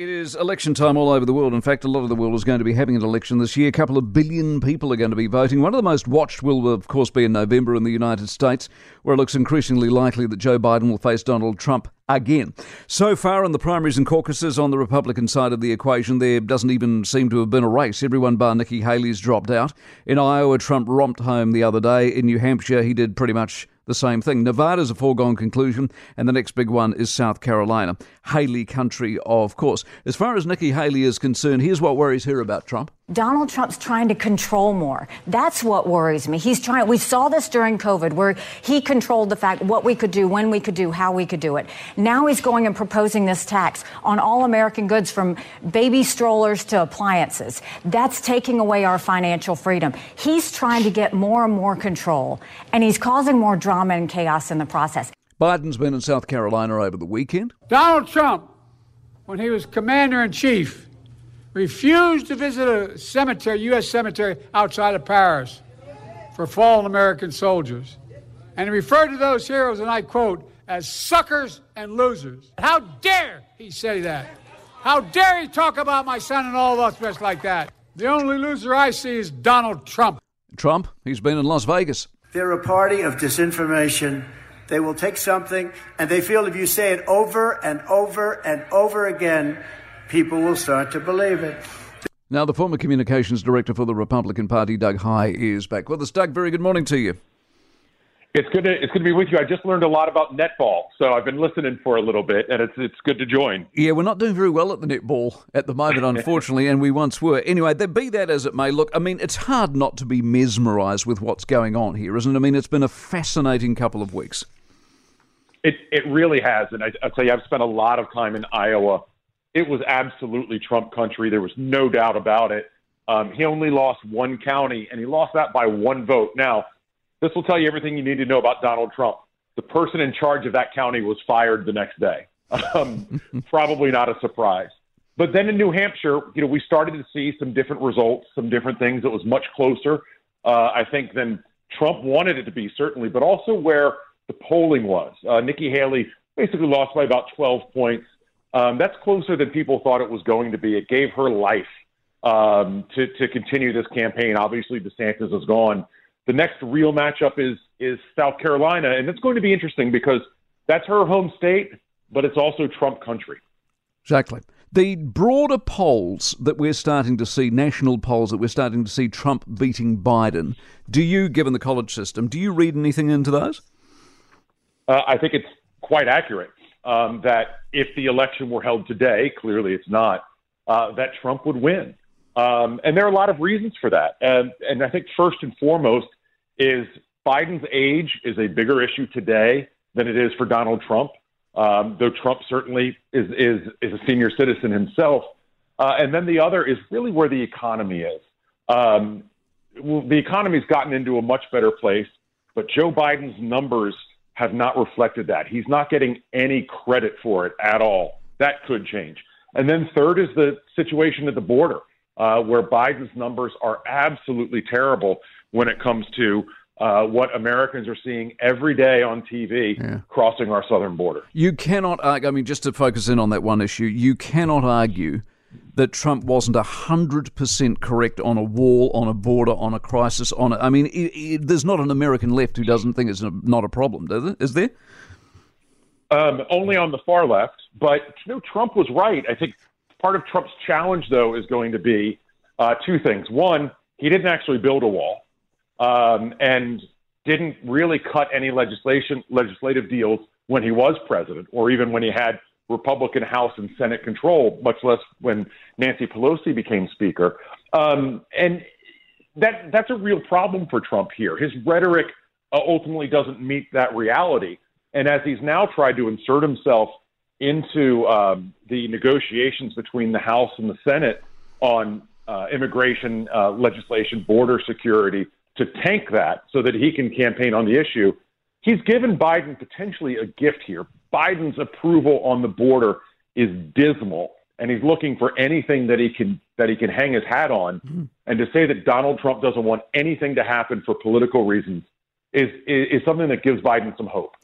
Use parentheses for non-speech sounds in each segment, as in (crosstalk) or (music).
It is election time all over the world. In fact, a lot of the world is going to be having an election this year. A couple of billion people are going to be voting. One of the most watched will, of course, be in November in the United States, where it looks increasingly likely that Joe Biden will face Donald Trump again. So far in the primaries and caucuses on the Republican side of the equation, there doesn't even seem to have been a race. Everyone bar Nikki Haley's dropped out. In Iowa, Trump romped home the other day. In New Hampshire, he did pretty much the same thing. Nevada's a foregone conclusion, and the next big one is South Carolina. Haley country, of course. As far as Nikki Haley is concerned, here's what worries her about Trump. Donald Trump's trying to control more. That's what worries me. He's trying, we saw this during COVID where he controlled the fact what we could do, when we could do, how we could do it. Now he's going and proposing this tax on all American goods from baby strollers to appliances. That's taking away our financial freedom. He's trying to get more and more control and he's causing more drama and chaos in the process. Biden's been in South Carolina over the weekend. Donald Trump, when he was commander in chief, refused to visit a cemetery, U.S. cemetery outside of Paris for fallen American soldiers. And he referred to those heroes, and I quote, as suckers and losers. How dare he say that? How dare he talk about my son and all of us just like that? The only loser I see is Donald Trump. Trump, he's been in Las Vegas. They're a party of disinformation. They will take something and they feel if you say it over and over and over again, people will start to believe it. Now, the former communications director for the Republican Party, Doug Heye, is back with us. Doug, very good morning to you. It's good to it's good to be with you. I just learned a lot about netball, so I've been listening for a little bit, and it's it's good to join. Yeah, we're not doing very well at the netball at the moment, (laughs) unfortunately, and we once were. Anyway, be that as it may, look, I mean, it's hard not to be mesmerised with what's going on here, isn't it? I mean, it's been a fascinating couple of weeks. It it really has, and I, I tell you, I've spent a lot of time in Iowa it was absolutely Trump country. There was no doubt about it. Um, he only lost one county, and he lost that by one vote. Now, this will tell you everything you need to know about Donald Trump. The person in charge of that county was fired the next day. (laughs) Um, probably not a surprise. But then in New Hampshire, you know, we started to see some different results, some different things. It was much closer, uh, I think, than Trump wanted it to be, certainly, but also where the polling was. Uh, Nikki Haley basically lost by about 12 points. Um, that's closer than people thought it was going to be. It gave her life um, to, to continue this campaign. Obviously, DeSantis is gone. The next real matchup is is South Carolina, and it's going to be interesting because that's her home state, but it's also Trump country. Exactly. The broader polls that we're starting to see, national polls that we're starting to see Trump beating Biden, do you, given the college system, do you read anything into those? Uh, I think it's quite accurate um, that if the election were held today, clearly it's not, uh, that Trump would win. Um, and there are a lot of reasons for that. And, and I think first and foremost is Biden's age is a bigger issue today than it is for Donald Trump, um, though Trump certainly is, is, is a senior citizen himself. Uh, and then the other is really where the economy is. Um, the economy's gotten into a much better place, but Joe Biden's numbers – have not reflected that. He's not getting any credit for it at all. That could change. And then third is the situation at the border, uh, where Biden's numbers are absolutely terrible when it comes to uh, what Americans are seeing every day on TV yeah. crossing our southern border. You cannot argue, I mean, just to focus in on that one issue, you cannot argue that Trump wasn't 100% correct on a wall, on a border, on a crisis, on a, I mean, it, it, there's not an American left who doesn't think it's not a problem, there? Is there? Um, only on the far left. But, you know, Trump was right. I think part of Trump's challenge, though, is going to be uh, two things. One, he didn't actually build a wall um, and didn't really cut any legislation, legislative deals when he was president or even when he had Republican House and Senate control, much less when Nancy Pelosi became Speaker. Um, and that that's a real problem for Trump here. His rhetoric uh, ultimately doesn't meet that reality. And as he's now tried to insert himself into um, the negotiations between the House and the Senate on uh, immigration uh, legislation, border security, to tank that so that he can campaign on the issue, he's given Biden potentially a gift here. Biden's approval on the border is dismal, and he's looking for anything that he can that he can hang his hat on. Mm-hmm. And to say that Donald Trump doesn't want anything to happen for political reasons is, is, is something that gives Biden some hope.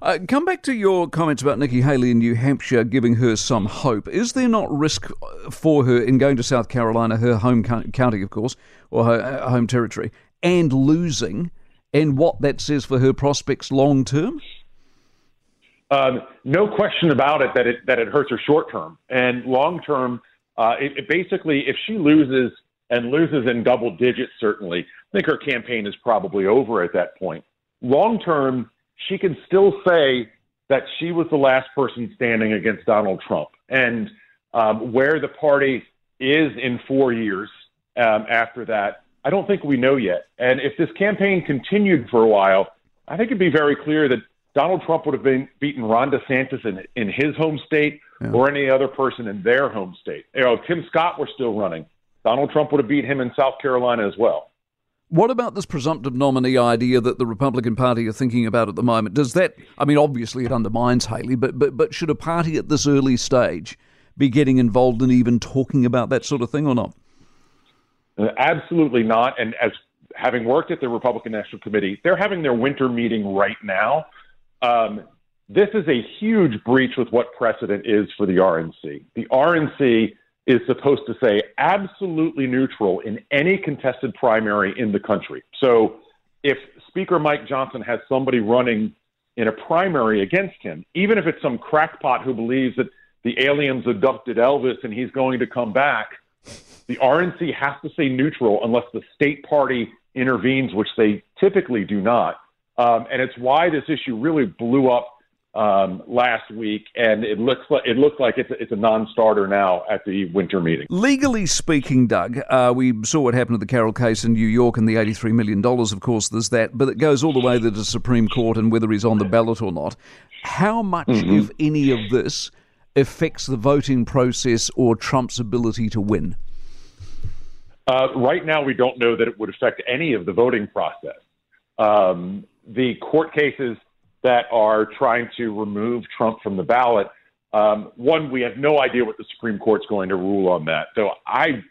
Uh, come back to your comments about Nikki Haley in New Hampshire giving her some hope. Is there not risk for her in going to South Carolina, her home county, of course, or her uh, home territory, and losing, and what that says for her prospects long term? Um, no question about it that it that it hurts her short term and long term. Uh, it, it basically, if she loses and loses in double digits, certainly, I think her campaign is probably over at that point. Long term, she can still say that she was the last person standing against Donald Trump. And um, where the party is in four years um, after that, I don't think we know yet. And if this campaign continued for a while, I think it'd be very clear that Donald Trump would have been beaten Ron DeSantis in, in his home state yeah. or any other person in their home state. You know, if Tim Scott were still running, Donald Trump would have beat him in South Carolina as well. What about this presumptive nominee idea that the Republican Party are thinking about at the moment? Does that, I mean, obviously it undermines Haley, but, but, but should a party at this early stage be getting involved in even talking about that sort of thing or not? Uh, absolutely not. And as having worked at the Republican National Committee, they're having their winter meeting right now. Um, this is a huge breach with what precedent is for the RNC. The RNC is supposed to say absolutely neutral in any contested primary in the country. So if Speaker Mike Johnson has somebody running in a primary against him, even if it's some crackpot who believes that the aliens abducted Elvis and he's going to come back, the RNC has to say neutral unless the state party intervenes, which they typically do not. Um, and it's why this issue really blew up um, last week, and it looks like it looks like it's a, it's a non-starter now at the winter meeting. Legally speaking, Doug, uh, we saw what happened to the Carroll case in New York and the eighty-three million dollars. Of course, there's that, but it goes all the way to the Supreme Court and whether he's on the ballot or not. How much, mm-hmm. if any, of this affects the voting process or Trump's ability to win? Uh, right now, we don't know that it would affect any of the voting process. Um, the court cases that are trying to remove Trump from the ballot. Um, one, we have no idea what the Supreme Court's going to rule on that. So I,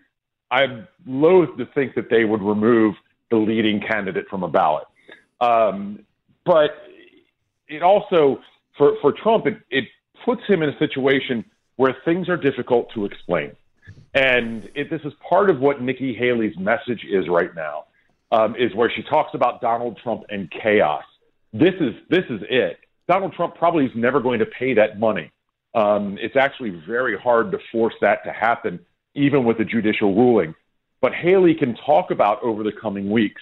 I'm loath to think that they would remove the leading candidate from a ballot. Um, but it also, for, for Trump, it, it puts him in a situation where things are difficult to explain. And it, this is part of what Nikki Haley's message is right now, um, is where she talks about Donald Trump and chaos this is this is it. Donald Trump probably is never going to pay that money. Um, it's actually very hard to force that to happen, even with a judicial ruling. But Haley can talk about over the coming weeks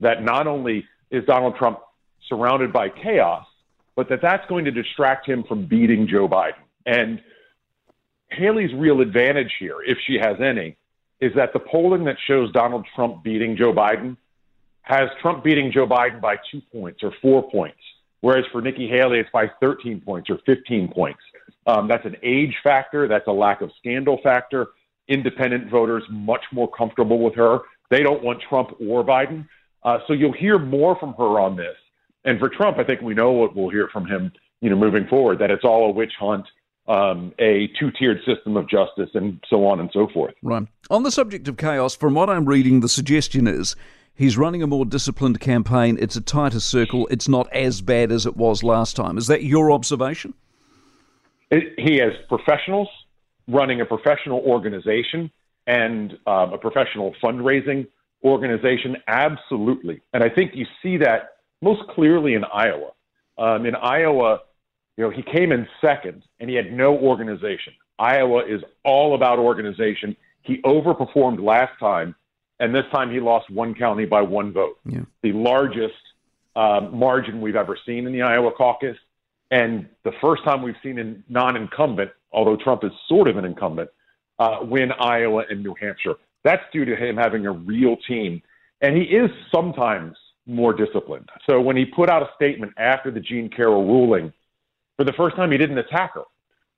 that not only is Donald Trump surrounded by chaos, but that that's going to distract him from beating Joe Biden. And Haley's real advantage here, if she has any, is that the polling that shows Donald Trump beating Joe Biden has Trump beating Joe Biden by two points or four points, whereas for Nikki Haley, it's by 13 points or 15 points. Um, that's an age factor. That's a lack of scandal factor. Independent voters much more comfortable with her. They don't want Trump or Biden. Uh, so you'll hear more from her on this. And for Trump, I think we know what we'll hear from him, you know, moving forward, that it's all a witch hunt, um, a two-tiered system of justice, and so on and so forth. Right. On the subject of chaos, from what I'm reading, the suggestion is He's running a more disciplined campaign. It's a tighter circle. It's not as bad as it was last time. Is that your observation? It, he has professionals running a professional organization and um, a professional fundraising organization. Absolutely. And I think you see that most clearly in Iowa. Um, in Iowa, you know, he came in second and he had no organization. Iowa is all about organization. He overperformed last time and this time he lost one county by one vote, yeah. the largest uh, margin we've ever seen in the Iowa caucus, and the first time we've seen a non-incumbent, although Trump is sort of an incumbent, uh, win Iowa and New Hampshire. That's due to him having a real team, and he is sometimes more disciplined. So when he put out a statement after the Jean Carroll ruling, for the first time he didn't attack her.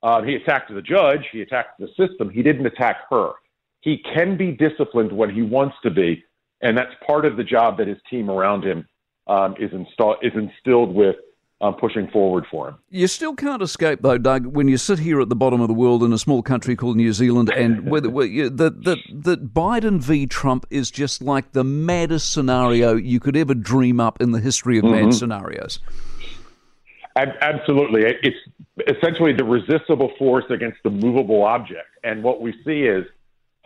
Uh, he attacked the judge, he attacked the system, he didn't attack her he can be disciplined when he wants to be, and that's part of the job that his team around him um, is installed is instilled with um, pushing forward for him. You still can't escape, though, Doug, when you sit here at the bottom of the world in a small country called New Zealand, and (laughs) whether, that that that Biden v. Trump is just like the maddest scenario you could ever dream up in the history of mm-hmm. mad scenarios. Absolutely, it's essentially the resistible force against the movable object, and what we see is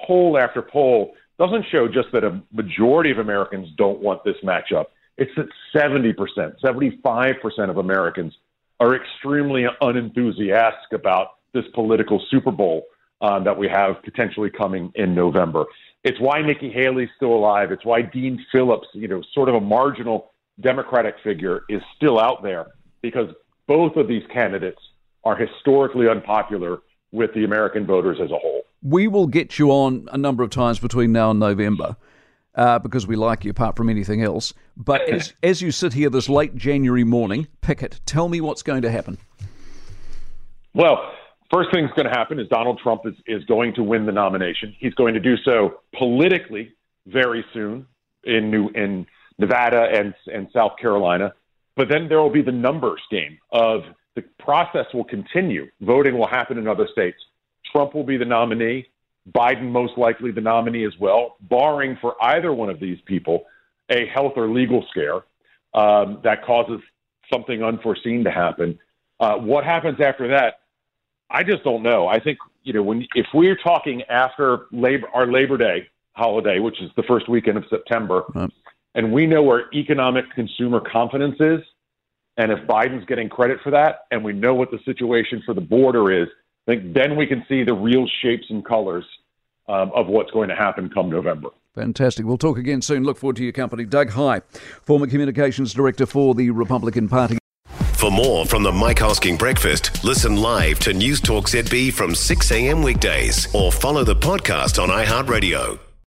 poll after poll doesn't show just that a majority of Americans don't want this matchup it's that 70%, 75% of Americans are extremely unenthusiastic about this political Super Bowl um, that we have potentially coming in November. It's why Nikki Haley's still alive. It's why Dean Phillips, you know, sort of a marginal Democratic figure, is still out there because both of these candidates are historically unpopular with the American voters as a whole. We will get you on a number of times between now and November uh, because we like you apart from anything else. But (laughs) as, as you sit here this late January morning, Pickett, tell me what's going to happen. Well, first thing's going to happen is Donald Trump is, is going to win the nomination. He's going to do so politically very soon in New in Nevada and and South Carolina. But then there will be the numbers game of the process will continue. Voting will happen in other states. Trump will be the nominee. Biden most likely the nominee as well, barring for either one of these people a health or legal scare um, that causes something unforeseen to happen. Uh, what happens after that? I just don't know. I think you know when if we're talking after labor our Labor Day holiday, which is the first weekend of September, right. and we know where economic consumer confidence is, and if Biden's getting credit for that, and we know what the situation for the border is, I think then we can see the real shapes and colors um, of what's going to happen come November. Fantastic. We'll talk again soon. Look forward to your company. Doug Heye, former communications director for the Republican Party. For more from the Mike Hosking Breakfast, listen live to News Talk ZB from 6 a.m. weekdays or follow the podcast on iHeartRadio.